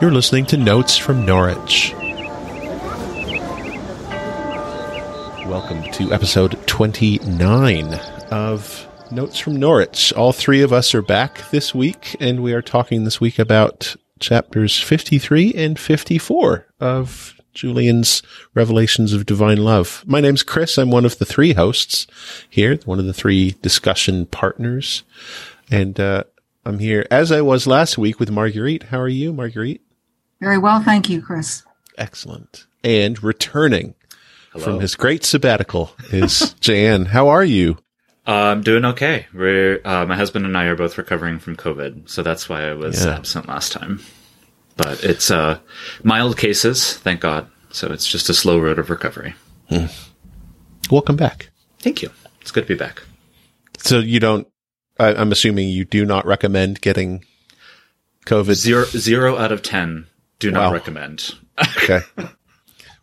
You're listening to Notes from Norwich. Welcome to episode 29 of Notes from Norwich. All three of us are back this week, and we are talking this week about chapters 53 and 54 of Julian's Revelations of Divine Love. My name's Chris. I'm one of the three hosts here, one of the three discussion partners. And uh, I'm here, as I was last week, with Marguerite. How are you, Marguerite? Very well, thank you, Chris. Excellent. And returning Hello. from his great sabbatical is Jan. How are you? Uh, I'm doing okay. We're uh, my husband and I are both recovering from COVID, so that's why I was Yeah. absent last time. But it's uh, mild cases, thank God. So it's just a slow road of recovery. Welcome back. Thank you. It's good to be back. So you don't, I, I'm assuming you do not recommend getting COVID. Zero zero out of ten. Do not Wow. recommend. Okay.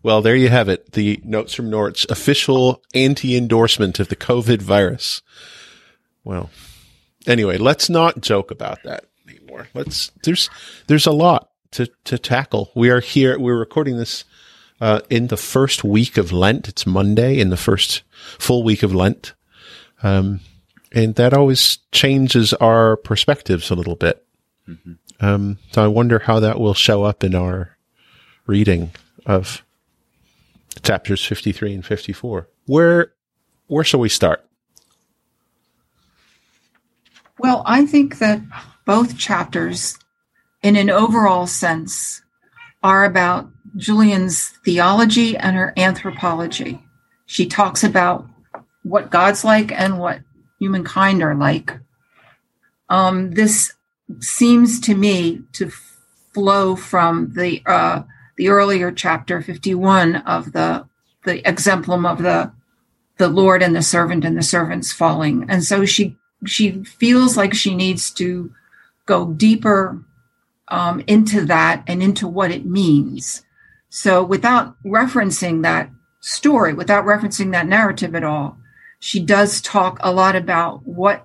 Well, there you have it. The Notes from Norwich official anti-endorsement of the COVID virus. Well, anyway, let's not joke about that anymore. Let's, there's, there's a lot to, to tackle. We are here, we're recording this, uh, in the first week of Lent. It's Monday in the first full week of Lent. Um, and that always changes our perspectives a little bit. Um, so I wonder how that will show up in our reading of chapters 53 and 54. Where, where shall we start? Well, I think that both chapters, in an overall sense, are about Julian's theology and her anthropology. She talks about what God's like and what humankind are like. Um, this seems to me to flow from the uh, the earlier chapter 51 of the the exemplum of the the Lord and the servant and the servant's falling. And so she she feels like she needs to go deeper um, into that and into what it means. So without referencing that story, without referencing that narrative at all, she does talk a lot about what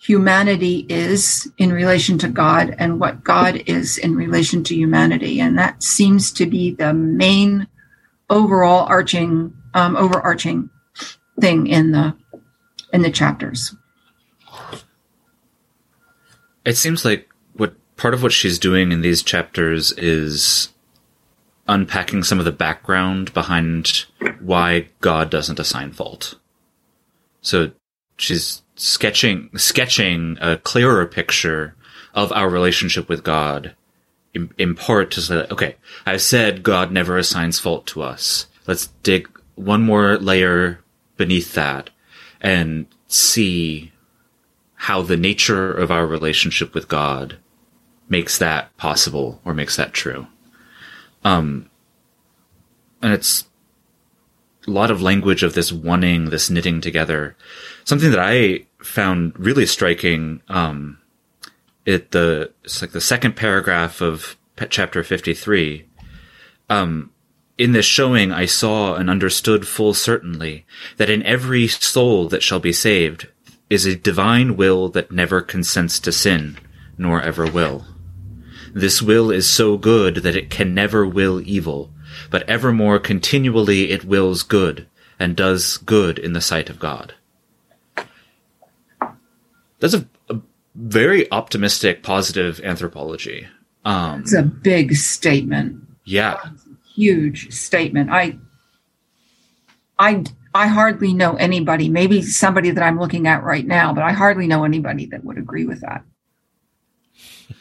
humanity is in relation to God and what God is in relation to humanity. And that seems to be the main overall arching, um, overarching thing in the in the chapters. It seems like what part of what she's doing in these chapters is unpacking some of the background behind why God doesn't assign fault. So she's sketching sketching a clearer picture of our relationship with God in, in part to say, okay, I've said God never assigns fault to us. Let's dig one more layer beneath that and see how the nature of our relationship with God makes that possible or makes that true. Um, and it's a lot of language of this wanting, this knitting together. Something that I found really striking, um, it the it's like the second paragraph of chapter fifty three. Um, in this showing, I saw and understood full certainly that in every soul that shall be saved is a divine will that never consents to sin, nor ever will. This will is so good that it can never will evil, but evermore continually it wills good, and does good in the sight of God. That's a, a very optimistic, positive anthropology. Um, It's a big statement, yeah, huge statement. I, I, I hardly know anybody. Maybe somebody that I'm looking at right now, but I hardly know anybody that would agree with that.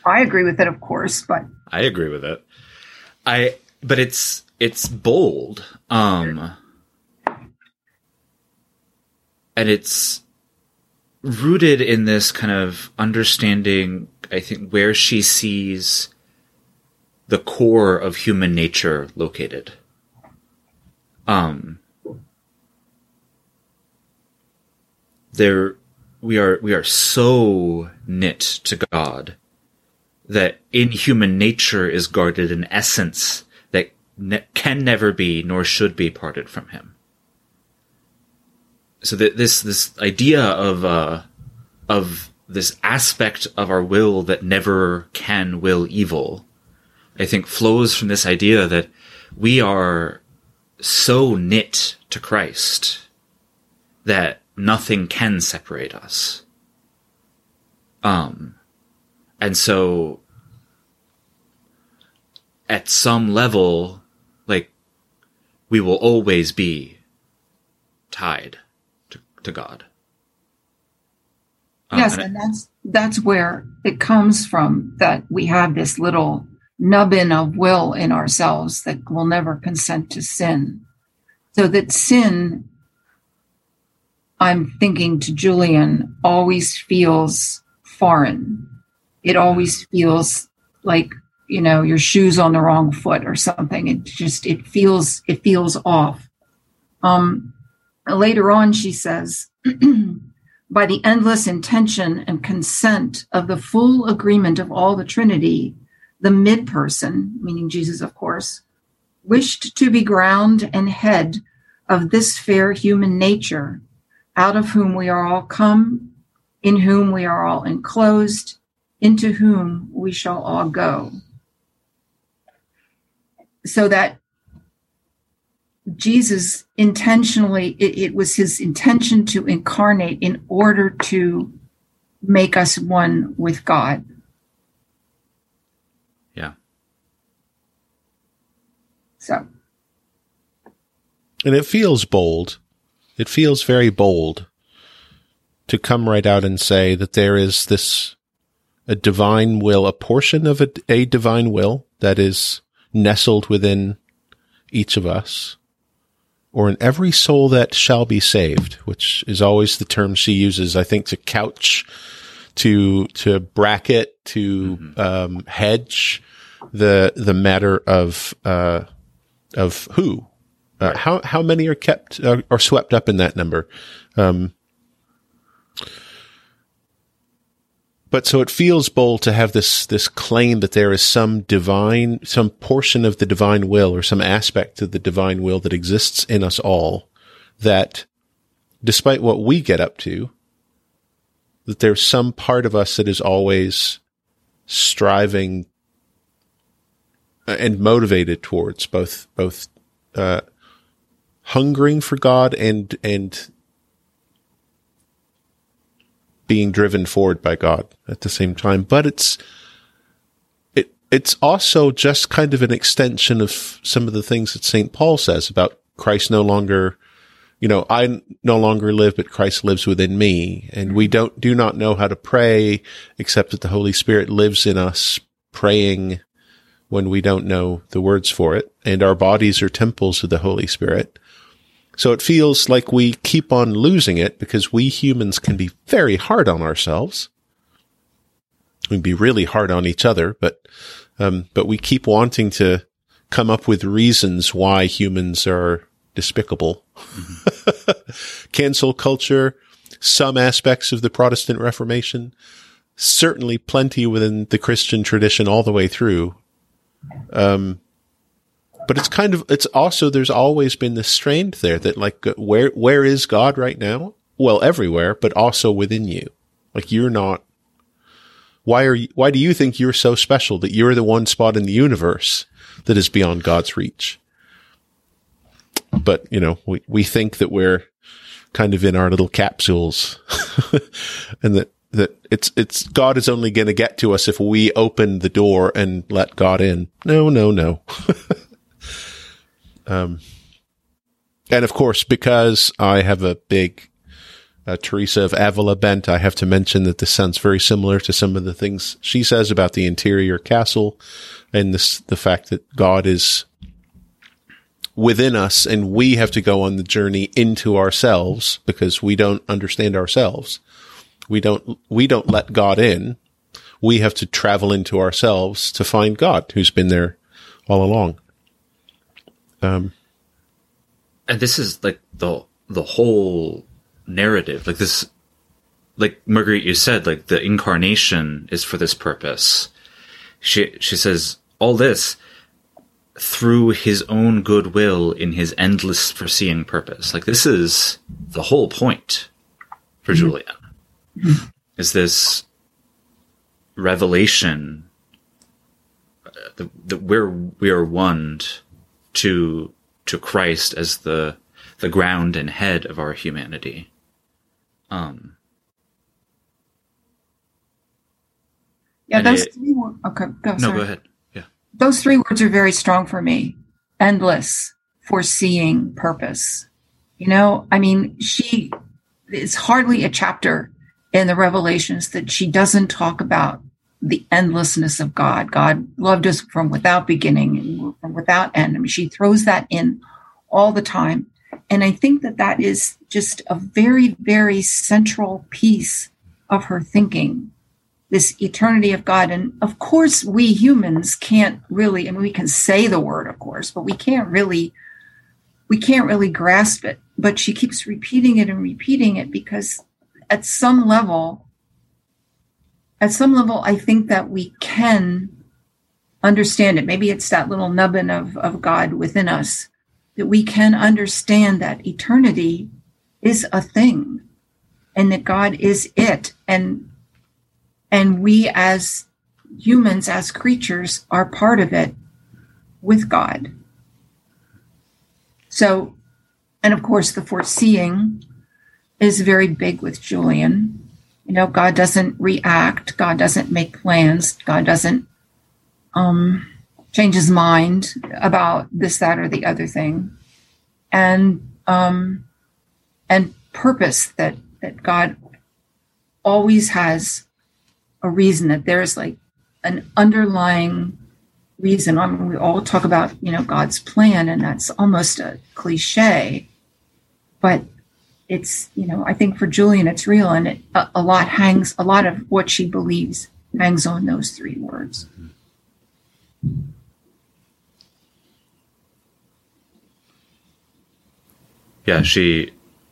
I agree with it, of course, but I agree with it. I, but it's it's bold, um, and it's rooted in this kind of understanding. I think where she sees the core of human nature located. Um, there we are we are so knit to God that in human nature is guarded an essence that ne- can never be nor should be parted from him. So this this idea of uh, of this aspect of our will that never can will evil I think flows from this idea that we are so knit to Christ that nothing can separate us. Um, and so at some level, like, we will always be tied to, God. Um, yes, and, and that's that's where it comes from that we have this little nubbin of will in ourselves that will never consent to sin. So that sin, I'm thinking to Julian, always feels foreign. It always feels like, you know, your shoes on the wrong foot or something. It just, it feels, it feels off. Um, later on, she says, by the endless intention and consent of the full agreement of all the Trinity, the mid person, meaning Jesus, of course, wished to be ground and head of this fair human nature, out of whom we are all come, in whom we are all enclosed, into whom we shall all go. So that Jesus intentionally, it, it, was his intention to incarnate in order to make us one with God. Yeah. So. And it feels bold. It feels very bold to come right out and say that there is this a divine will, a portion of a, a divine will that is nestled within each of us or in every soul that shall be saved, which is always the term she uses, I think, to couch, to, to bracket, to, mm-hmm. um, hedge the, the matter of, uh, of who, uh, how, how many are kept, uh, are swept up in that number? Um, but so it feels bold to have this this claim that there is some divine some portion of the divine will or some aspect of the divine will that exists in us all that despite what we get up to that there's some part of us that is always striving and motivated towards both both uh, hungering for God and and being driven forward by God at the same time. But it's, it, it's also just kind of an extension of some of the things that St. Paul says about Christ no longer, you know, I no longer live, but Christ lives within me. And we don't, do not know how to pray except that the Holy Spirit lives in us praying when we don't know the words for it. And our bodies are temples of the Holy Spirit. So it feels like we keep on losing it because we humans can be very hard on ourselves. We can be really hard on each other, but, um, but we keep wanting to come up with reasons why humans are despicable. Mm-hmm. Cancel culture, some aspects of the Protestant Reformation, certainly plenty within the Christian tradition all the way through. Um, but it's kind of it's also there's always been this strain there that like where where is God right now? Well, everywhere, but also within you. Like you're not. Why are you, why do you think you're so special that you're the one spot in the universe that is beyond God's reach? But you know we we think that we're kind of in our little capsules, and that that it's it's God is only going to get to us if we open the door and let God in. No, no, no. Um, and of course, because I have a big uh, Teresa of Avila bent, I have to mention that this sounds very similar to some of the things she says about the interior castle and this, the fact that God is within us and we have to go on the journey into ourselves because we don't understand ourselves. We don't, we don't let God in. We have to travel into ourselves to find God who's been there all along. Um, and this is like the the whole narrative. Like this, like Marguerite, you said, like the incarnation is for this purpose. She she says all this through his own goodwill in his endless foreseeing purpose. Like this is the whole point for mm-hmm. Julian. Is this revelation that, the, we're we are one to to Christ as the the ground and head of our humanity. Um. Yeah, those it- three words. Okay, go. No, sorry. go ahead. Yeah. Those three words are very strong for me. Endless, foreseeing, purpose. You know, I mean, she it's hardly a chapter in the Revelations that she doesn't talk about the endlessness of God. God loved us from without beginning and from without end. I mean, she throws that in all the time. And I think that that is just a very, very central piece of her thinking this eternity of God. And of course, we humans can't really, I mean, we can say the word, of course, but we can't really, we can't really grasp it. But she keeps repeating it and repeating it because at some level, at some level, I think that we can understand it. Maybe it's that little nubbin of, of God within us that we can understand that eternity is a thing and that God is it. And and we as humans as creatures are part of it with god so and of course the foreseeing is very big with julian you know god doesn't react god doesn't make plans god doesn't um change his mind about this that or the other thing and um and purpose that that god always has a reason that there's like an underlying reason. I mean, we all talk about, you know, God's plan, and that's almost a cliche, but it's, you know, I think for Julian, it's real, and it, a, a lot hangs, a lot of what she believes hangs on those three words. Yeah, she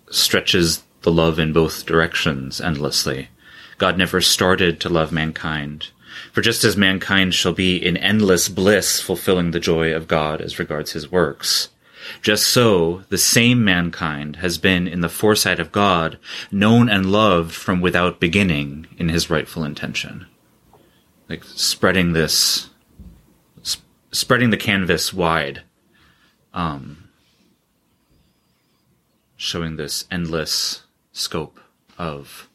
stretches the love in both directions endlessly. God never started to love mankind. For just as mankind shall be in endless bliss, fulfilling the joy of God as regards his works, just so the same mankind has been in the foresight of God, known and loved from without beginning in his rightful intention. Like spreading this, sp- spreading the canvas wide, um, showing this endless scope of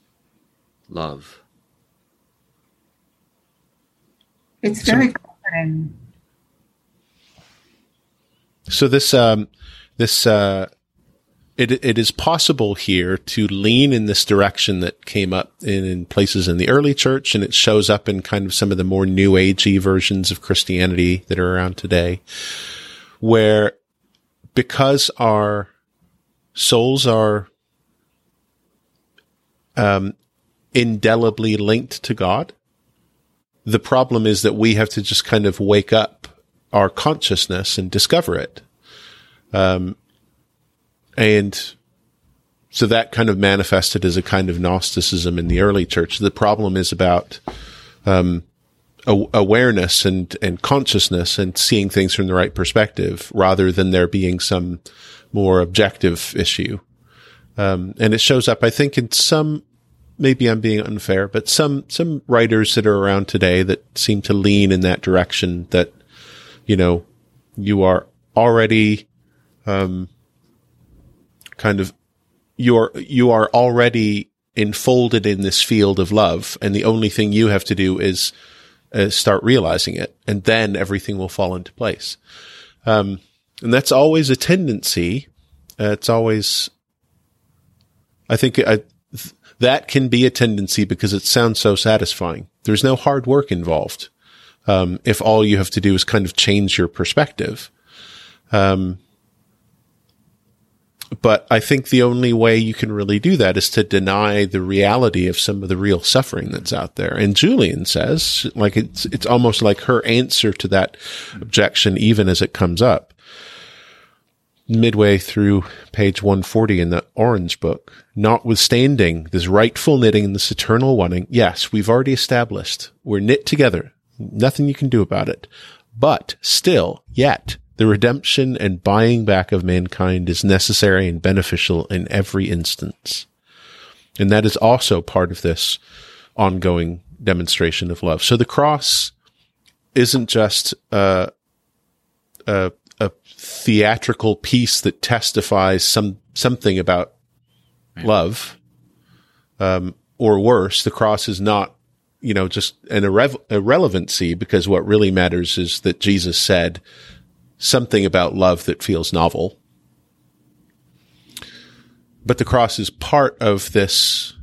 love. It's very comforting. So this, um, this, uh, it, it is possible here to lean in this direction that came up in, in places in the early church and it shows up in kind of some of the more new agey versions of Christianity that are around today, where because our souls are, um, indelibly linked to God, the problem is that we have to just kind of wake up our consciousness and discover it. Um, and so that kind of manifested as a kind of Gnosticism in the early church. The problem is about, um, a- awareness and, and consciousness and seeing things from the right perspective rather than there being some more objective issue. Um, and it shows up, I think, in some, maybe I'm being unfair, but some, some writers that are around today that seem to lean in that direction that, you know, you are already, um, kind of, you're, you are already enfolded in this field of love. And the only thing you have to do is, uh, start realizing it and then everything will fall into place. Um, and that's always a tendency. Uh, it's always, I think I, th- that can be a tendency because it sounds so satisfying. There's no hard work involved. Um, if all you have to do is kind of change your perspective. Um, but I think the only way you can really do that is to deny the reality of some of the real suffering that's out there. And Julian says, like it's, it's almost like her answer to that objection, even as it comes up midway through page 140 in the orange book, notwithstanding this rightful knitting and this eternal wanting, yes, we've already established we're knit together. Nothing you can do about it. But still, yet, the redemption and buying back of mankind is necessary and beneficial in every instance. And that is also part of this ongoing demonstration of love. So the cross isn't just uh, a, a theatrical piece that testifies some something about love, um, or worse, the cross is not, you know, just an irre- irrelevancy because what really matters is that Jesus said something about love that feels novel. But the cross is part of this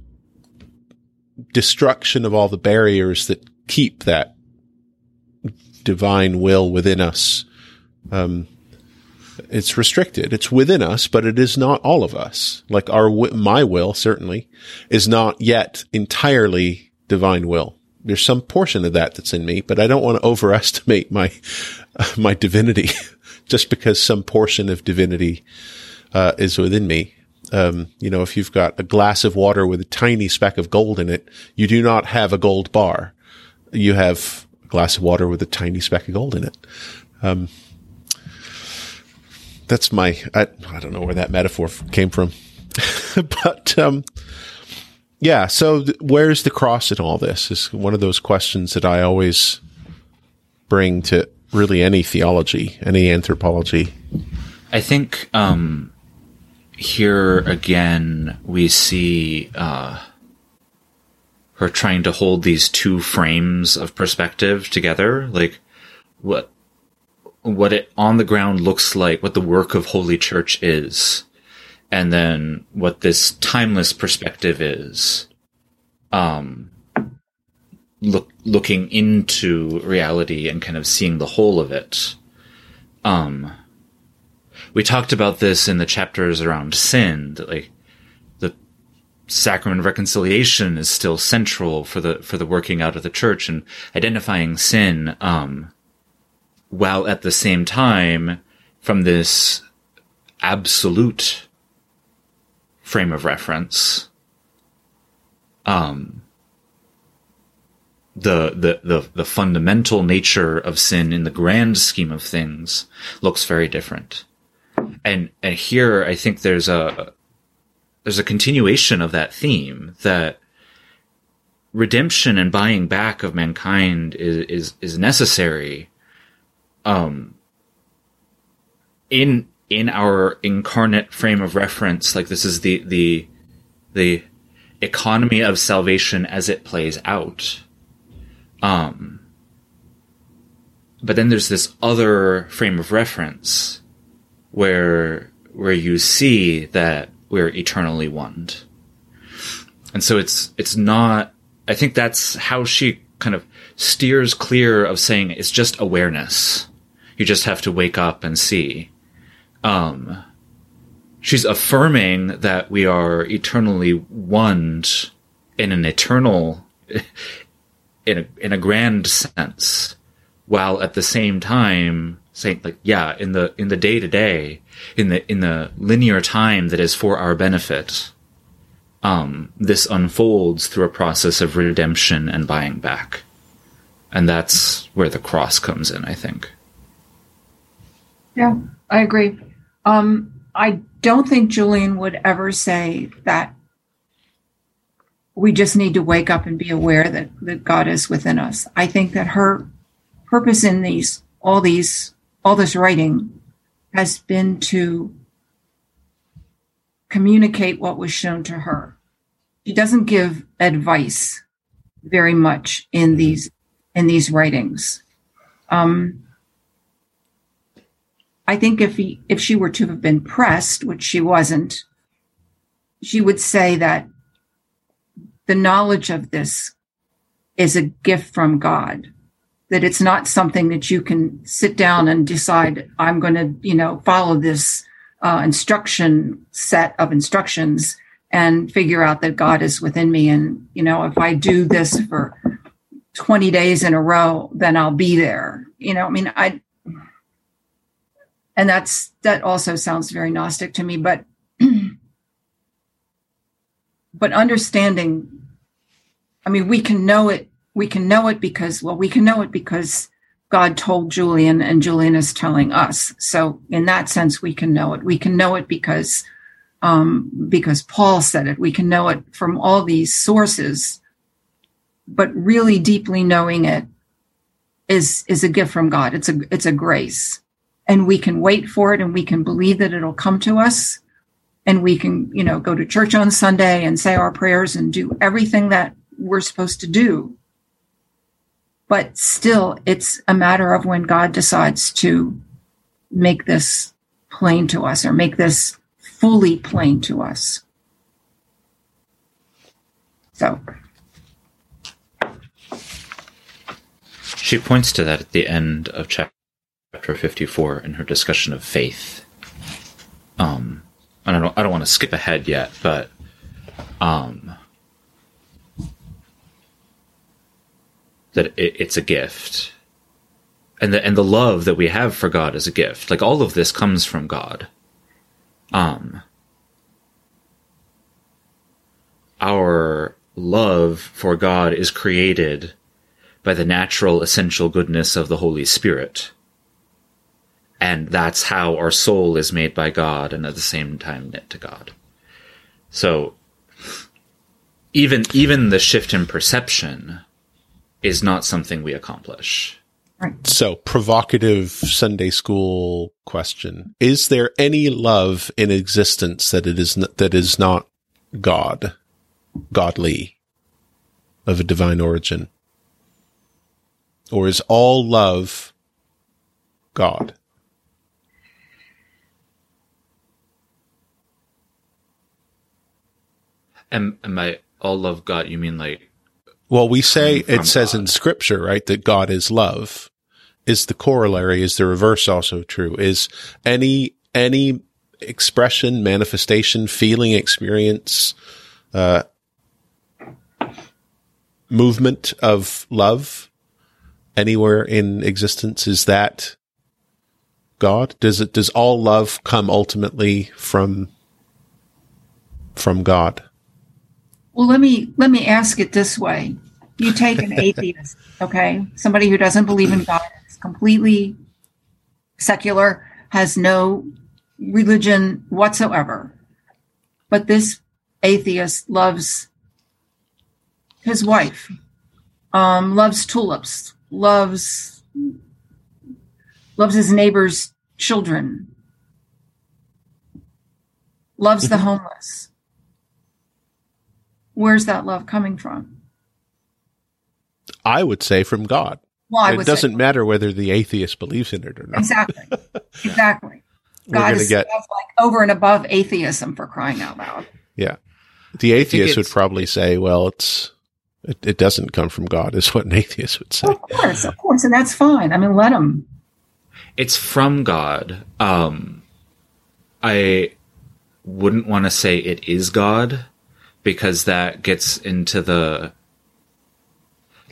destruction of all the barriers that keep that divine will within us. Um, it's restricted. It's within us, but it is not all of us. Like our, my will certainly is not yet entirely divine will. There's some portion of that that's in me, but I don't want to overestimate my, my divinity just because some portion of divinity, uh, is within me. Um, you know, if you've got a glass of water with a tiny speck of gold in it, you do not have a gold bar. You have a glass of water with a tiny speck of gold in it. Um, that's my, I, I don't know where that metaphor came from, but, um, yeah. So th- where's the cross in all this is one of those questions that I always bring to really any theology, any anthropology. I think, um, here again, we see, uh, her trying to hold these two frames of perspective together. Like, what what it on the ground looks like, what the work of Holy Church is, and then what this timeless perspective is. Um, look, looking into reality and kind of seeing the whole of it. Um, we talked about this in the chapters around sin, that like the sacrament of reconciliation is still central for the, for the working out of the church and identifying sin, um, while at the same time from this absolute frame of reference um the, the the the fundamental nature of sin in the grand scheme of things looks very different. And and here i think there's a there's a continuation of that theme that redemption and buying back of mankind is is, is necessary um in in our incarnate frame of reference like this is the the the economy of salvation as it plays out. Um but then there's this other frame of reference where where you see that we're eternally one. And so it's it's not i think that's how she kind of steers clear of saying it's just awareness. You just have to wake up and see. Um, she's affirming that we are eternally one in an eternal, in a, in a grand sense, while at the same time saying like, yeah, in the, in the day to day, in the, in the linear time that is for our benefit, um, this unfolds through a process of redemption and buying back. And that's where the cross comes in, I think. Yeah, I agree. Um, I don't think Julian would ever say that we just need to wake up and be aware that, that God is within us. I think that her purpose in these, all these, all this writing has been to communicate what was shown to her. She doesn't give advice very much in these, in these writings. Um, I think if he, if she were to have been pressed, which she wasn't, she would say that the knowledge of this is a gift from God. That it's not something that you can sit down and decide, I'm going to, you know, follow this uh, instruction set of instructions and figure out that God is within me. And, you know, if I do this for 20 days in a row, then I'll be there. You know, I mean, I, and that's that also sounds very gnostic to me but but understanding i mean we can know it we can know it because well we can know it because god told julian and julian is telling us so in that sense we can know it we can know it because um because paul said it we can know it from all these sources but really deeply knowing it is is a gift from God. It's a it's a grace. And we can wait for it and we can believe that it'll come to us and we can, you know, go to church on Sunday and say our prayers and do everything that we're supposed to do. But still it's a matter of when God decides to make this plain to us or make this fully plain to us. So She points to that at the end of chapter 54 in her discussion of faith. Um, I don't I don't want to skip ahead yet, but um, that it, it's a gift, and the and the love that we have for God is a gift. Like all of this comes from God. Um, our love for God is created by the natural essential goodness of the Holy Spirit. And that's how our soul is made by God and at the same time knit to God. So even even the shift in perception is not something we accomplish. Right. So, provocative Sunday school question: Is there any love in existence that it is n- that is not God, godly, of a divine origin, or is all love God? And, and by all love God, you mean like Well, we say it says God. in Scripture, right, that God is love. Is the corollary? Is the reverse also true? Is any any expression, manifestation, feeling, experience, uh, movement of love anywhere in existence? Is that God? Does it? Does all love come ultimately from from God? Well, let me let me ask it this way: You take an atheist, okay, somebody who doesn't believe in God, is completely secular, has no religion whatsoever, but this atheist loves his wife, um, loves tulips, loves loves his neighbor's children, loves the homeless where's that love coming from? I would say from God. Well, I it would doesn't matter whether the atheist believes in it or not. exactly, exactly. We're God gonna is get- stuff like over and above atheism for crying out loud. Yeah. The atheist would probably say, well, it's, it, it doesn't come from God, is what an atheist would say. Of course, of course, and that's fine. I mean, let them. it's from God. Um, I wouldn't want to say it is God because that gets into the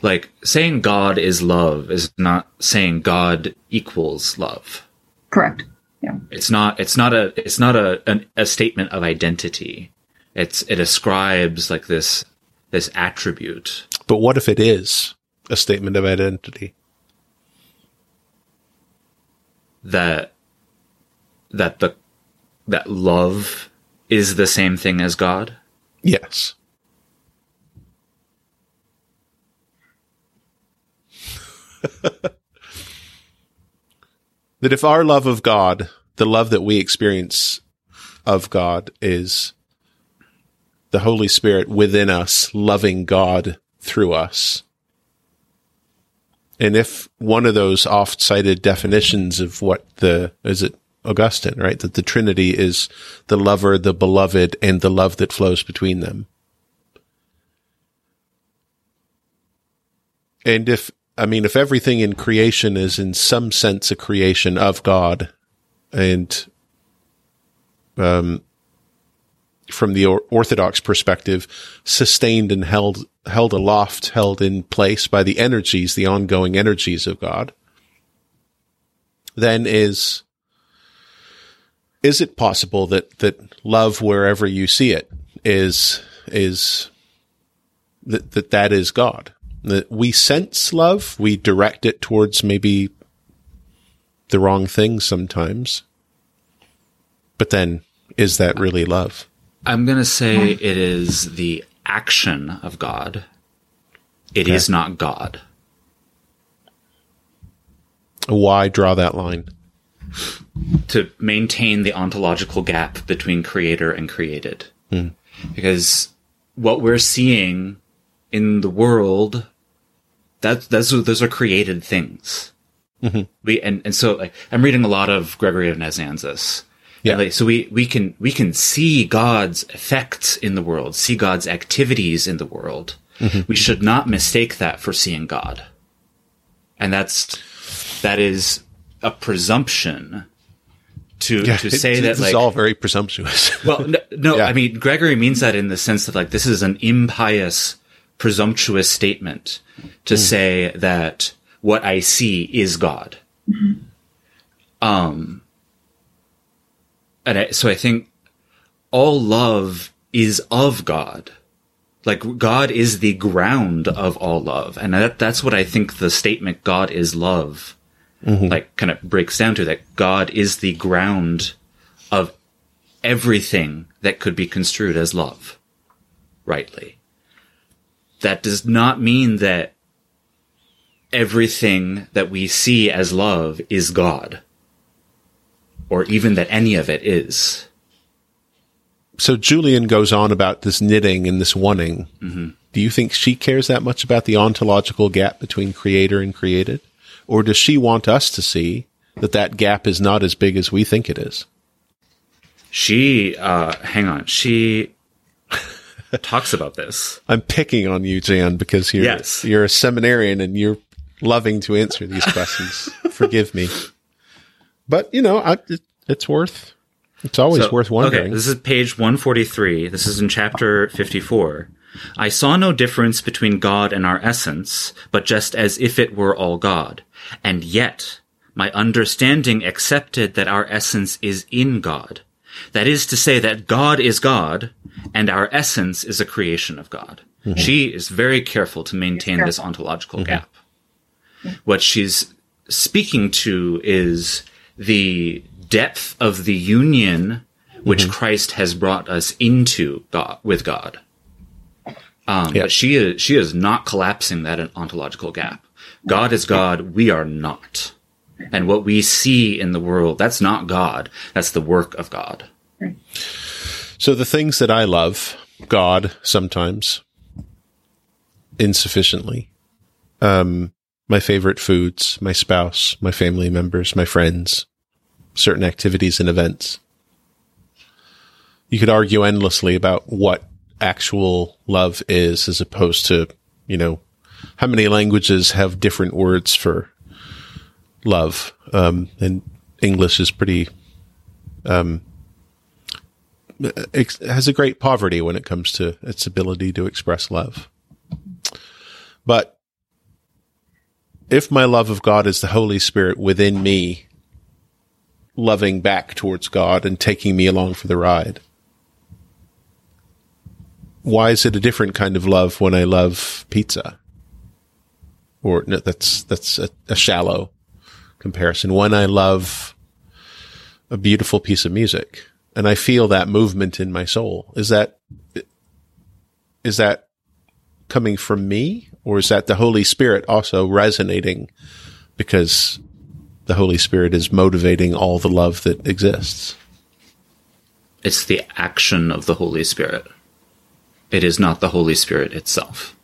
like saying God is love is not saying God equals love. Correct. Yeah. It's not. It's not a. It's not a an, a statement of identity. It's it ascribes like this this attribute. But what if it is a statement of identity? that that the that love is the same thing as God. Yes. that if our love of God, the love that we experience of God is the Holy Spirit within us, loving God through us. And if one of those oft cited definitions of what the, is it Augustine, right? That the Trinity is the lover, the beloved, and the love that flows between them. And if, I mean, if everything in creation is in some sense a creation of God and, um, from the Orthodox perspective, sustained and held, held aloft, held in place by the energies, the ongoing energies of God, then is, is it possible that, that love wherever you see it is, is, that, that that is God? That we sense love, we direct it towards maybe the wrong thing sometimes. But then, is that really love? I'm gonna say it is the action of God. It is Okay. not God. Why draw that line? To maintain the ontological gap between creator and created. Hmm. Because what we're seeing in the world, that, that's, those are created things. Mm-hmm. We, and, and so like, I'm reading a lot of Gregory of Nazianzus. Yeah. Like, so we, we can, we can see God's effects in the world, see God's activities in the world. Mm-hmm. We should not mistake that for seeing God. And that's, that is a presumption to, to it- say that this like, is all very presumptuous. well, no, no Yeah. I mean, Gregory means that in the sense that like this is an impious, presumptuous statement to say that what I see is God. Um, and I, so I think all love is of God. Like God is the ground of all love. And that, that's what I think the statement God is love Mm-hmm. like kind of breaks down to that God is the ground of everything that could be construed as love, rightly. That does not mean that everything that we see as love is God, or even that any of it is. so Julian goes on about this knitting and this wanting. Mm-hmm. Do you think she cares that much about the ontological gap between creator and created? Or does she want us to see that that gap is not as big as we think it is? She, uh, hang on, she talks about this. I'm picking on you, Jan, because you're Yes. you're a seminarian and you're loving to answer these questions. Forgive me, but you know, I, it, it's worth. It's always So- worth wondering. Okay, this is page 143. This is in chapter 54. I saw no difference between God and our essence, but just as if it were all God. And yet, my understanding accepted that our essence is in God. That is to say that God is God, and our essence is a creation of God. Mm-hmm. She is very careful to maintain this ontological mm-hmm. gap. Mm-hmm. What she's speaking to is the depth of the union which Christ has brought us into God with God. Um, Yeah. But she is she is not collapsing that ontological gap. God is God. We are not. And what we see in the world, that's not God. That's the work of God. So the things that I love, God sometimes insufficiently. Um, my favorite foods, my spouse, my family members, my friends, certain activities and events. You could argue endlessly about what actual love is as opposed to, you know, how many languages have different words for love. Um, and English is pretty, ex- has a great poverty when it comes to its ability to express love. But if my love of God is the Holy Spirit within me, loving back towards God and taking me along for the ride, why is it a different kind of love when I love pizza? Or no, that's that's a, a shallow comparison. When I love a beautiful piece of music and I feel that movement in my soul. Is that, is that coming from me or is that the Holy Spirit also resonating because the Holy Spirit is motivating all the love that exists? It's the action of the Holy Spirit. It is not the Holy Spirit itself.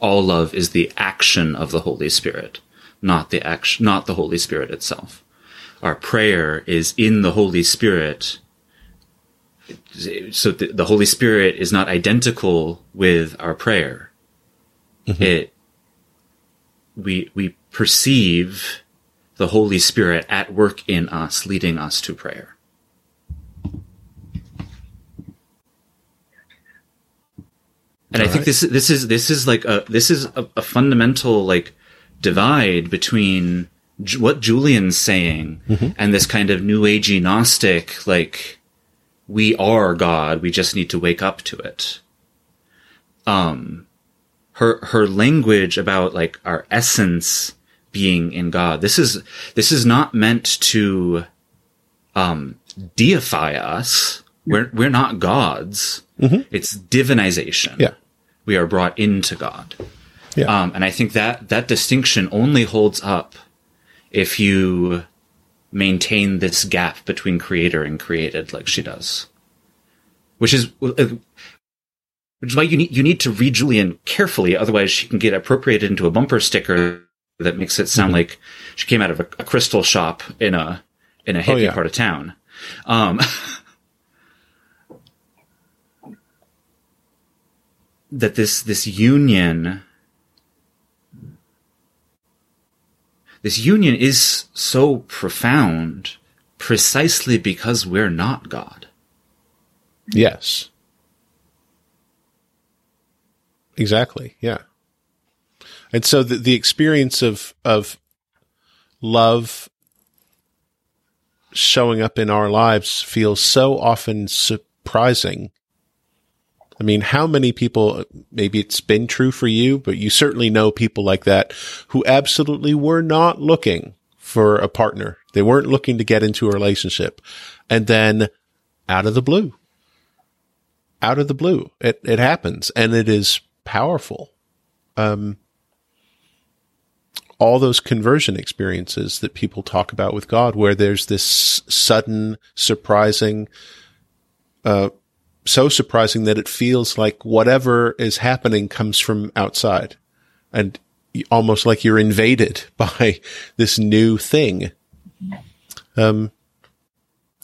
All love is the action of the Holy Spirit, not the action, not the Holy Spirit itself. Our prayer is in the Holy Spirit. So the, the Holy Spirit is not identical with our prayer. Mm-hmm. It, we, we perceive the Holy Spirit at work in us, leading us to prayer. And I think this this is this is like a this is a, a fundamental like divide between Ju- what Julian's saying and this kind of new agey gnostic like we are God, we just need to wake up to it. Um her her language about like our essence being in God. This is this is not meant to um deify us. We're we're not gods. It's divinization Yeah. we are brought into God. Yeah. Um, and I think that that distinction only holds up if you maintain this gap between creator and created, like she does. Which is, uh, which is why you need you need to read Julian carefully, otherwise she can get appropriated into a bumper sticker that makes it sound mm-hmm. like she came out of a, a, crystal shop in a in a hippie oh, yeah. part of town. Um, that this this union this union is so profound precisely because we're not God. Yes. Exactly. Yeah. And so the, the experience of, of love showing up in our lives feels so often surprising. I mean, how many people, maybe it's been true for you, but you certainly know people like that who absolutely were not looking for a partner. They weren't looking to get into a relationship. And then out of the blue, out of the blue, it, it happens and it is powerful. Um, all those conversion experiences that people talk about with God, where there's this sudden, surprising, uh, so surprising that it feels like whatever is happening comes from outside and almost like you're invaded by this new thing. Um,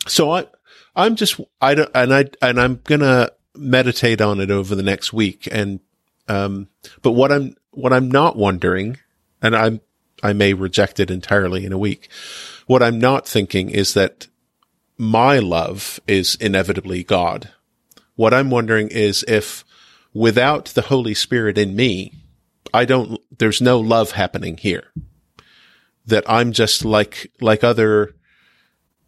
so I, I'm just, I don't, and I, and I'm gonna meditate on it over the next week. And, um, but what I'm, what I'm not wondering and I'm, I may reject it entirely in a week. What I'm not thinking is that my love is inevitably God. What I'm wondering is if without the Holy Spirit in me, I don't, there's no love happening here. That I'm just like, like other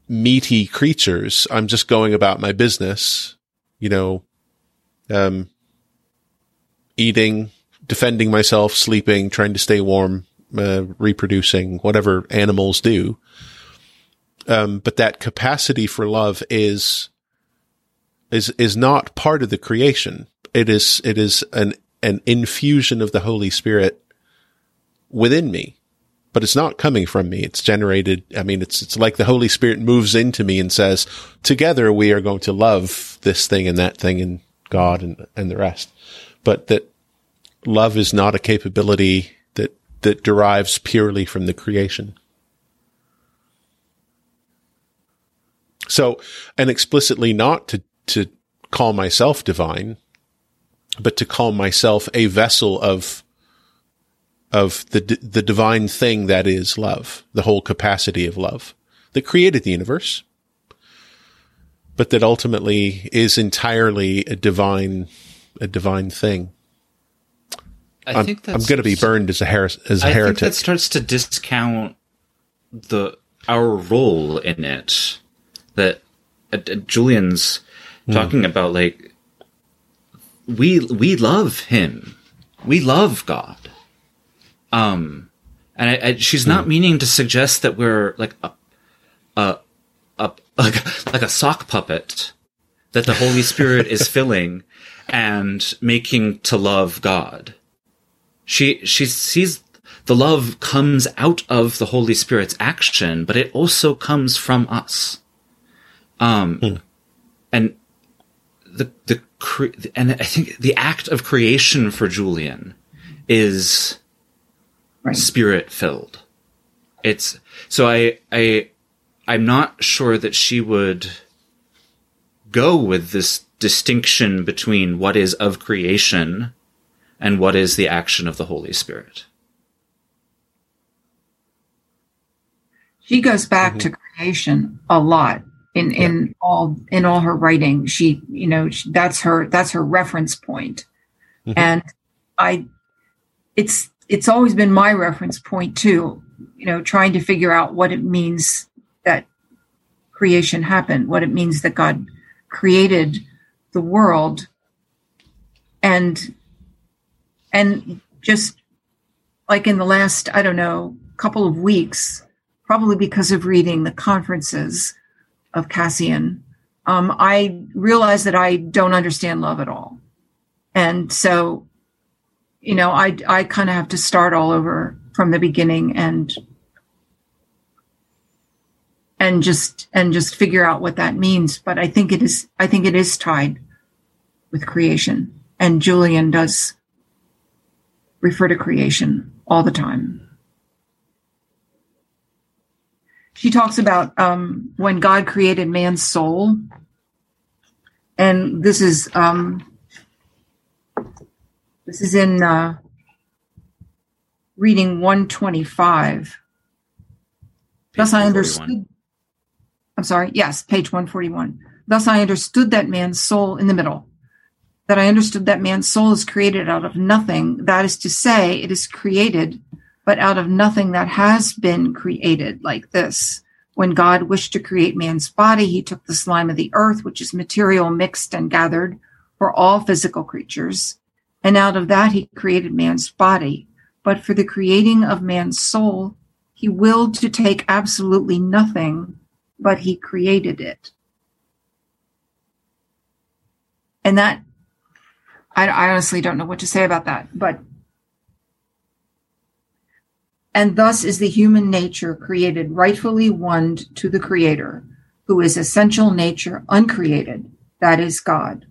meaty creatures. I'm just going about my business, you know, um, eating, defending myself, sleeping, trying to stay warm, uh, reproducing, whatever animals do. Um, but that capacity for love is is is not part of the creation. It is it is an an infusion of the Holy Spirit within me, but it's not coming from me. It's generated. I mean, it's it's like the Holy Spirit moves into me and says, "Together we are going to love this thing and that thing and God and and the rest." But that love is not a capability that that derives purely from the creation. So, and explicitly not to, to call myself divine, but to call myself a vessel of, of the, the divine thing that is love, the whole capacity of love that created the universe, but that ultimately is entirely a divine, a divine thing. I am think that's, I'm going to be burned as a, her- as a I heretic. think that starts to discount the our role in it. That uh, uh, Julian's mm. talking about, like we we love him, we love God. Um, and I, I, she's not mm. meaning to suggest that we're like a a a like, like a sock puppet that the Holy Spirit is filling and making to love God she she sees the love comes out of the Holy Spirit's action, but it also comes from us. Um, mm. and the the cre- and I think the act of creation for Julian is right. spirit filled. It's so I I I'm not sure that she would go with this distinction between what is of creation and what is the action of the Holy Spirit. She goes back mm-hmm. to creation a lot in yeah. in all in all her writing. She, you know, she, that's her that's her reference point. Mm-hmm. And I it's it's always been my reference point too, you know, trying to figure out what it means that creation happened, what it means that God created the world and and just like in the last, I don't know, couple of weeks, probably because of reading the conferences of Cassian, um, I realized that I don't understand love at all. And so you know, I I kind of have to start all over from the beginning and and just and just figure out what that means. But I think it is I think it is tied with creation, and Julian does refer to creation all the time. She talks about um, when God created man's soul, and this is um, this is in uh, reading 125. Thus I understood. I'm sorry. Yes, page 141. Thus I understood that man's soul in the middle. That I understood that man's soul is created out of nothing. That is to say, it is created, but out of nothing that has been created, like this. When God wished to create man's body, he took the slime of the earth, which is material mixed and gathered for all physical creatures, and out of that he created man's body. But for the creating of man's soul, he willed to take absolutely nothing, but he created it. And that, I, I honestly don't know what to say about that, but and thus is the human nature created rightfully one to the Creator, who is essential nature uncreated, that is God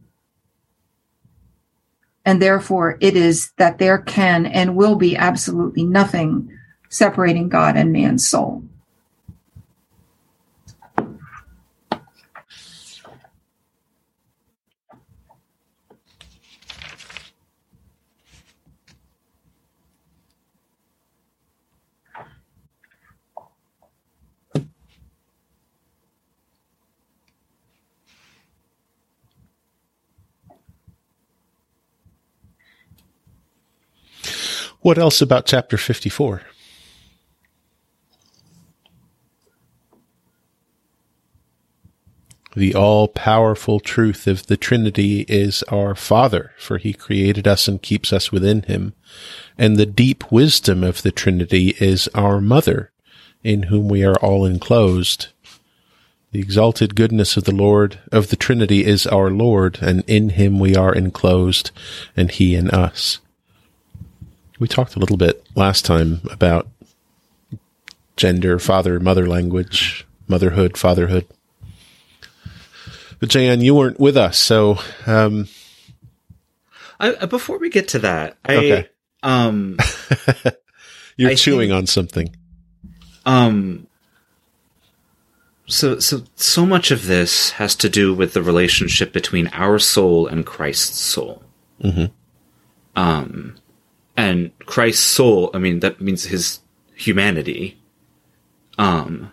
and therefore it is that there can and will be absolutely nothing separating God and man's soul. What else about chapter 54? The all powerful truth of the Trinity is our Father, for he created us and keeps us within him. And the deep wisdom of the Trinity is our Mother, in whom we are all enclosed. The exalted goodness of the Lord, of the Trinity is our Lord, and in him we are enclosed, and he in us. We talked a little bit last time about gender, father, mother language, motherhood, fatherhood. But Jan, you weren't with us, so um, I, uh, before we get to that, I Okay. um you're I chewing think- on something. um so so so much of this has to do with the relationship between our soul and Christ's soul. Mhm. Um, and Christ's soul. I mean, that means his humanity. Um,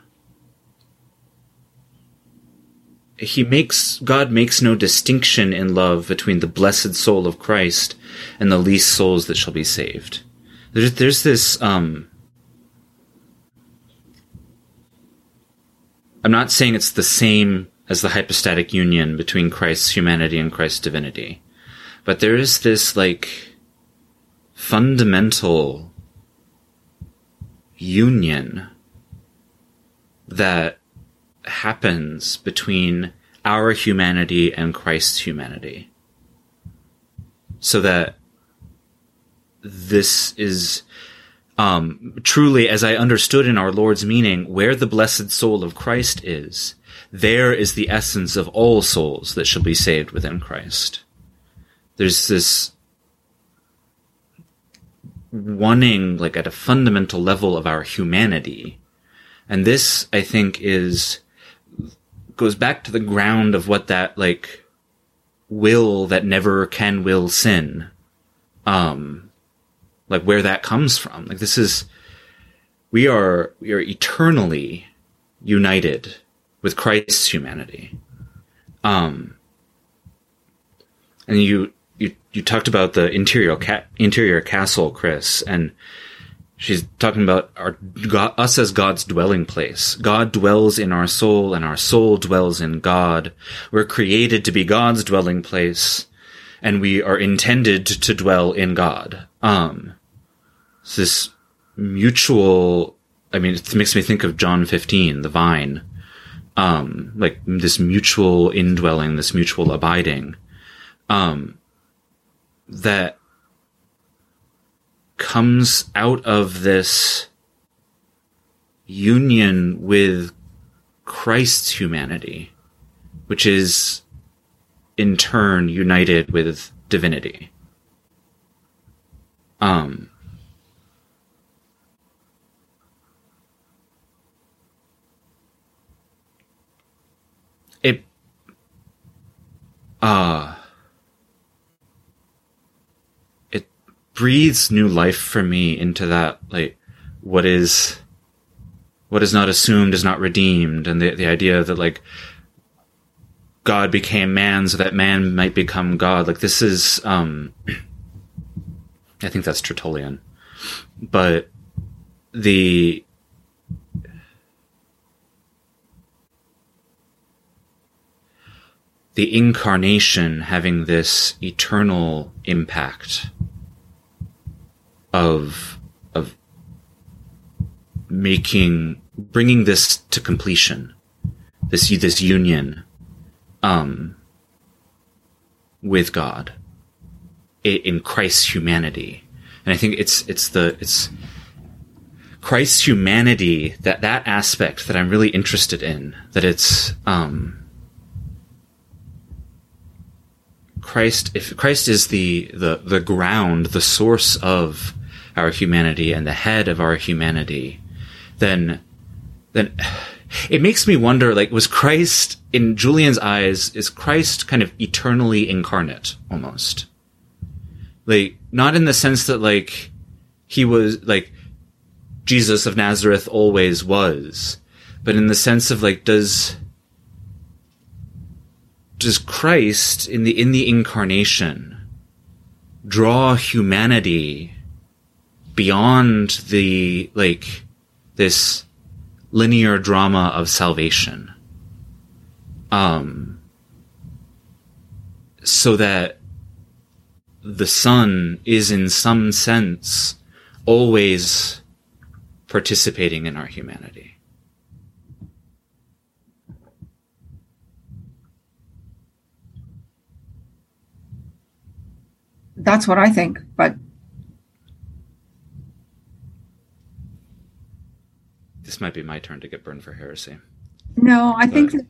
he makes God makes no distinction in love between the blessed soul of Christ and the least souls that shall be saved. There's there's this um I'm not saying it's the same as the hypostatic union between Christ's humanity and Christ's divinity. But there is this like fundamental union that happens between our humanity and Christ's humanity. So that this is um, truly, as I understood in our Lord's meaning, where the blessed soul of Christ is, there is the essence of all souls that shall be saved within Christ. There's this wanting, like at a fundamental level of our humanity. And this, I think, is, goes back to the ground of what that, like, will that never can will sin, um, like where that comes from. Like this is, we are, we are eternally united with Christ's humanity. Um, and you, you, talked about the interior ca- interior castle, Chris, and she's talking about our God, us as God's dwelling place. God dwells in our soul, and our soul dwells in God. We're created to be God's dwelling place, and we are intended to dwell in God. Um, it's this mutual. I mean, it makes me think of John 15, the vine. Um, like this mutual indwelling, this mutual abiding. Um, that comes out of this union with Christ's humanity, which is in turn united with divinity. Um, it, uh, it breathes new life for me into that, like, what is, what is not assumed is not redeemed, and the, the idea that, like, God became man so that man might become God. Like, this is, um, I think that's Tertullian. But the the incarnation having this eternal impact of of making bringing this to completion this this union um with God in Christ's humanity. And I think it's it's the it's Christ's humanity that that aspect that I'm really interested in that it's um Christ, if Christ is the, the, the ground, the source of our humanity and the head of our humanity, then, then it makes me wonder, like, was Christ, in Julian's eyes, is Christ kind of eternally incarnate, almost? Like, not in the sense that, like, he was, like, Jesus of Nazareth always was, but in the sense of, like, does, does Christ in the in the incarnation draw humanity beyond the like this linear drama of salvation um so that the son is in some sense always participating in our humanity that's what I think. But this might be my turn to get burned for heresy. No, I but. think that,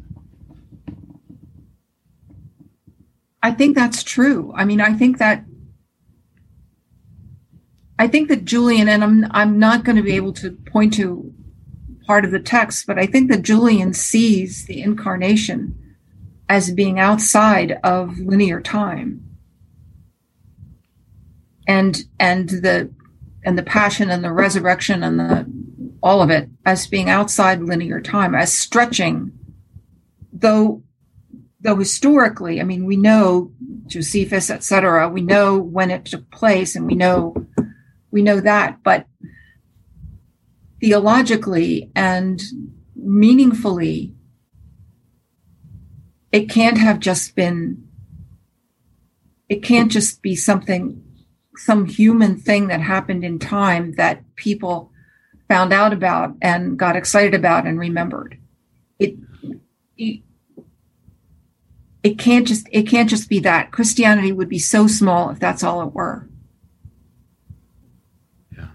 I think that's true. I mean, I think that I think that Julian, and I'm I'm not going to be able to point to part of the text, but I think that Julian sees the incarnation as being outside of linear time and and the and the passion and the resurrection and the all of it as being outside linear time as stretching though though historically i mean we know josephus etc we know when it took place and we know we know that but theologically and meaningfully it can't have just been it can't just be something some human thing that happened in time that people found out about and got excited about and remembered. It, it it can't just it can't just be that. Christianity would be so small if that's all it were. Yeah.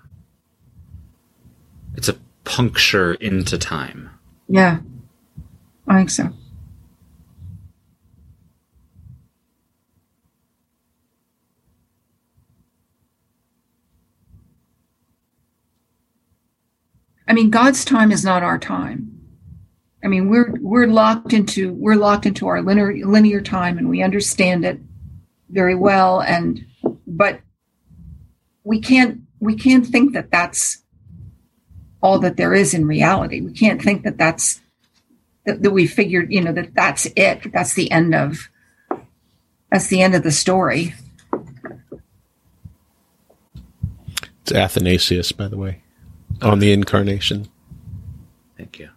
It's a puncture into time. Yeah. I think so. I mean, God's time is not our time. I mean, we're we're locked into we're locked into our linear linear time, and we understand it very well. And but we can't we can't think that that's all that there is in reality. We can't think that that's that, that we figured, you know, that that's it. That's the end of that's the end of the story. It's Athanasius, by the way on the incarnation. Thank you.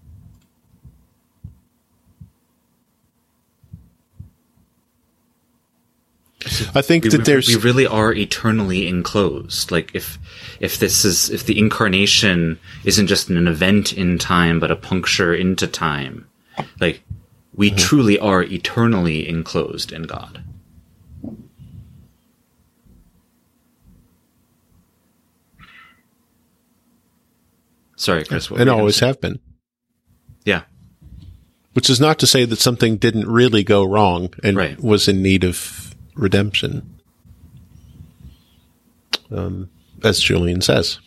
I think we, that there's we really are eternally enclosed. Like if if this is if the incarnation isn't just an event in time but a puncture into time, like we mm-hmm. truly are eternally enclosed in God. Sorry, Chris. and always have been. Yeah. Which is not to say that something didn't really go wrong and right. was in need of redemption. Um, as Julian says.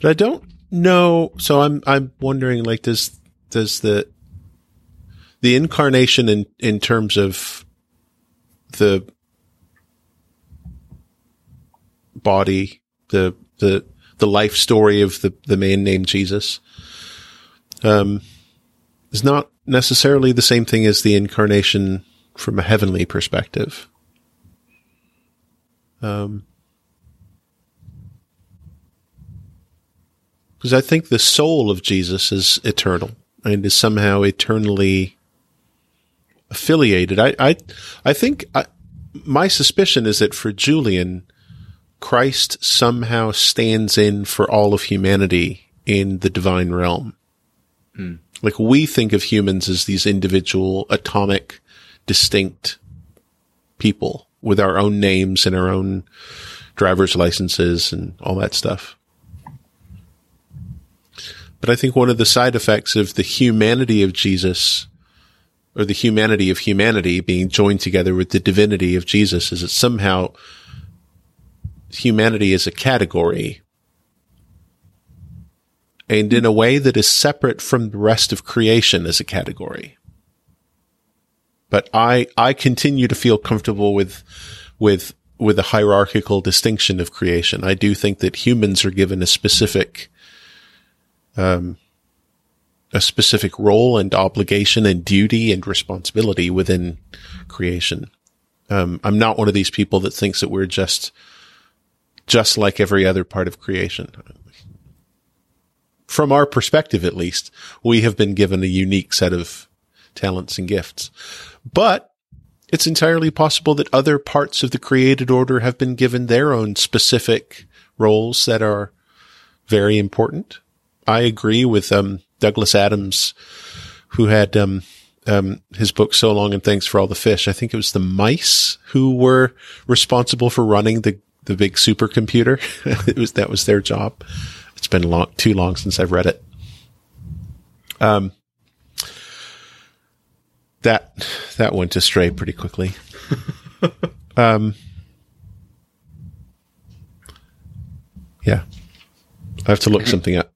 But I don't know. So I'm I'm wondering, like, does does the the incarnation in in terms of the body, the the the life story of the the man named Jesus, um, is not necessarily the same thing as the incarnation from a heavenly perspective. Um, because I think the soul of Jesus is eternal and is somehow eternally affiliated. I, I, I think I, my suspicion is that for Julian, Christ somehow stands in for all of humanity in the divine realm. Mm. Like we think of humans as these individual, atomic, distinct people with our own names and our own driver's licenses and all that stuff. But I think one of the side effects of the humanity of Jesus or the humanity of humanity being joined together with the divinity of Jesus is that somehow humanity is a category and in a way that is separate from the rest of creation as a category. But I, I continue to feel comfortable with, with, with a hierarchical distinction of creation. I do think that humans are given a specific, um, a specific role and obligation and duty and responsibility within creation. Um, I'm not one of these people that thinks that we're just, just like every other part of creation from our perspective at least, we have been given a unique set of talents and gifts. But it's entirely possible that other parts of the created order have been given their own specific roles that are very important. I agree with um, Douglas Adams, who had um, um, his book "So Long and Thanks for All the Fish." I think it was the mice who were responsible for running the the big supercomputer. it was that was their job. It's been long, too long since I've read it. Um, that, that went astray pretty quickly. um, yeah, I have to look something up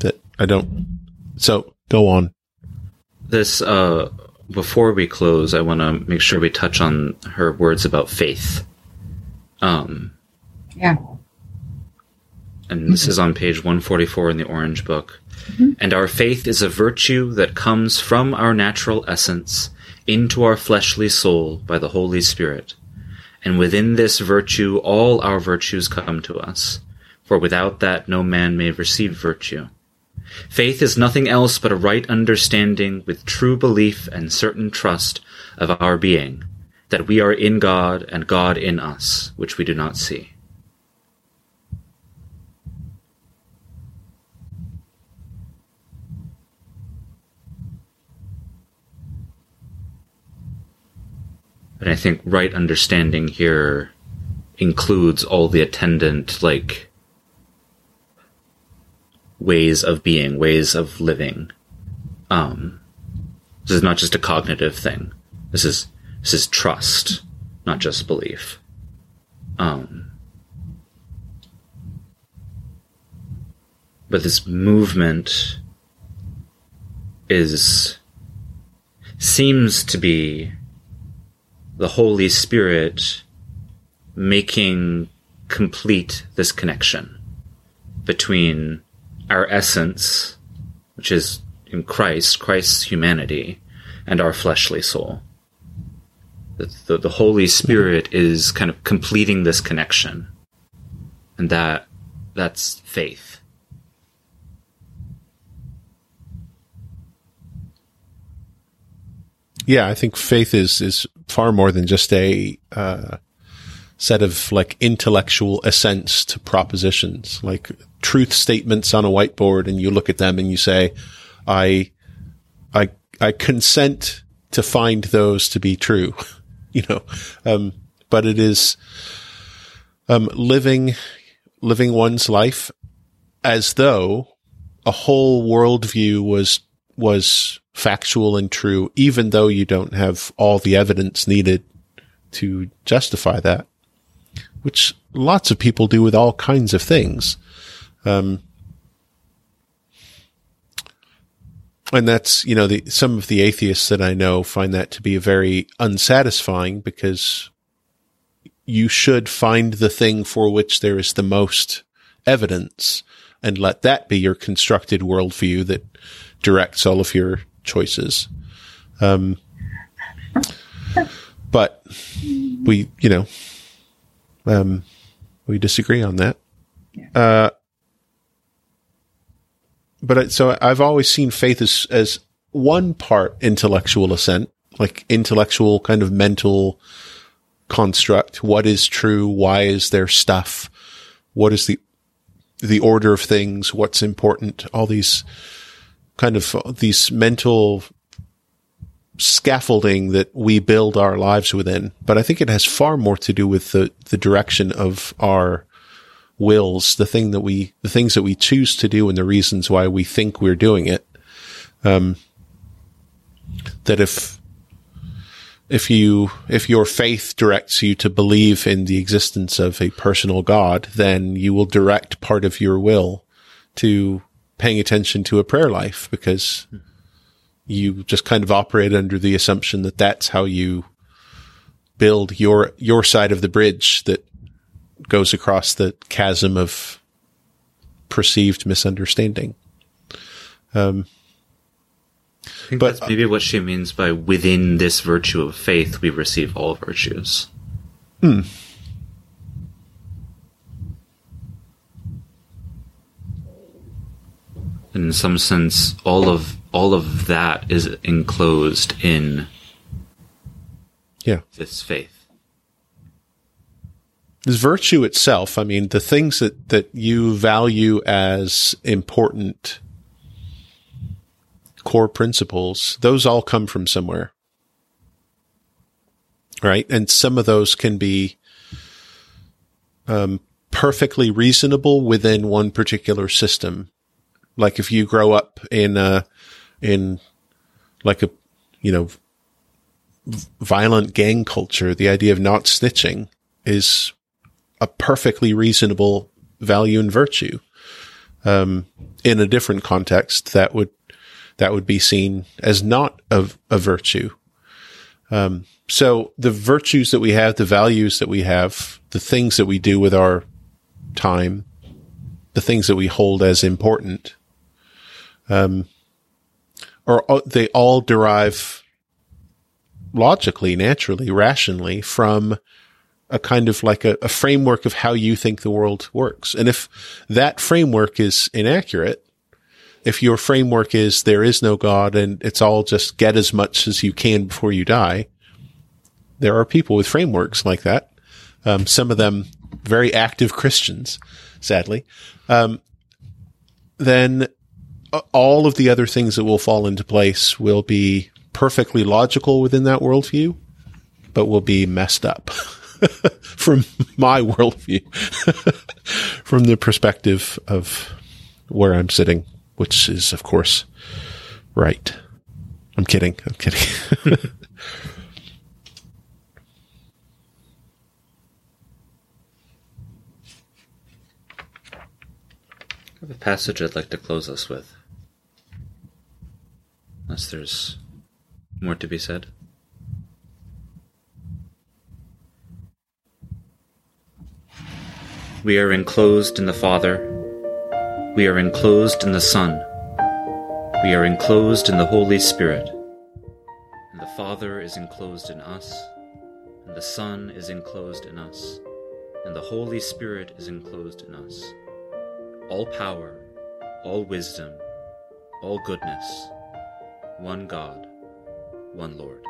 that I don't. So go on. This, uh, before we close, I want to make sure we touch on her words about faith. Um, yeah. And this is on page 144 in the Orange Book. Mm-hmm. And our faith is a virtue that comes from our natural essence into our fleshly soul by the Holy Spirit. And within this virtue, all our virtues come to us. For without that, no man may receive virtue. Faith is nothing else but a right understanding with true belief and certain trust of our being, that we are in God and God in us, which we do not see. And I think right understanding here includes all the attendant, like, ways of being, ways of living. Um, this is not just a cognitive thing. This is, this is trust, not just belief. Um, but this movement is, seems to be the Holy Spirit making complete this connection between our essence, which is in Christ, Christ's humanity, and our fleshly soul. The, the, Holy Spirit is kind of completing this connection. And that, that's faith. Yeah, I think faith is is far more than just a uh, set of like intellectual assents to propositions, like truth statements on a whiteboard, and you look at them and you say, "I, I, I consent to find those to be true," you know. Um, but it is, um, living living one's life as though a whole worldview was was factual and true, even though you don't have all the evidence needed to justify that, which lots of people do with all kinds of things. Um, and that's, you know, the, some of the atheists that I know find that to be very unsatisfying because you should find the thing for which there is the most evidence and let that be your constructed worldview that directs all of your choices. Um, but we, you know, um, we disagree on that. Uh, but so I've always seen faith as, as one part intellectual assent, like intellectual kind of mental construct. What is true? Why is there stuff? What is the, the order of things? What's important? All these kind of these mental scaffolding that we build our lives within. But I think it has far more to do with the, the direction of our wills, the thing that we, the things that we choose to do and the reasons why we think we're doing it. Um, that if, if you, if your faith directs you to believe in the existence of a personal God, then you will direct part of your will to paying attention to a prayer life because you just kind of operate under the assumption that that's how you build your your side of the bridge that goes across the chasm of perceived misunderstanding. Um, I think but, that's maybe what she means by within this virtue of faith we receive all virtues. Hmm. in some sense, all of all of that is enclosed in yeah this faith. Virtue itself, I mean, the things that, that you value as important core principles, those all come from somewhere. Right? And some of those can be um, perfectly reasonable within one particular system like if you grow up in, uh, in like a, you know, violent gang culture, the idea of not snitching is a perfectly reasonable value and virtue. Um, in a different context, that would, that would be seen as not a, a virtue. Um, so the virtues that we have, the values that we have, the things that we do with our time, the things that we hold as important, um, or they all derive logically, naturally, rationally from a kind of like a, a, framework of how you think the world works. And if that framework is inaccurate, if your framework is there is no God and it's all just get as much as you can before you die, there are people with frameworks like that. Um, some of them very active Christians, sadly. Um, then all of the other things that will fall into place will be perfectly logical within that worldview, but will be messed up from my worldview, from the perspective of where I'm sitting, which is, of course, right. I'm kidding. I'm kidding. I have a passage I'd like to close us with. Unless there's more to be said. We are enclosed in the Father. We are enclosed in the Son. We are enclosed in the Holy Spirit. And the Father is enclosed in us, and the Son is enclosed in us, and the Holy Spirit is enclosed in us. All power, all wisdom, all goodness one God, one Lord.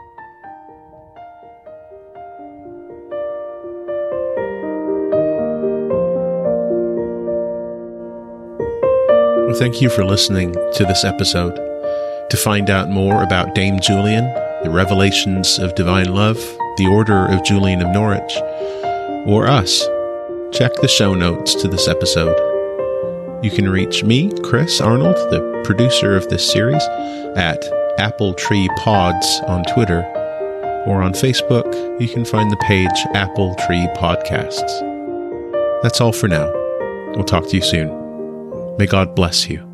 Thank you for listening to this episode. To find out more about Dame Julian, the revelations of divine love, the Order of Julian of Norwich, or us, check the show notes to this episode. You can reach me, Chris Arnold, the producer of this series, at Apple Tree Pods on Twitter, or on Facebook, you can find the page Apple Tree Podcasts. That's all for now. We'll talk to you soon. May God bless you.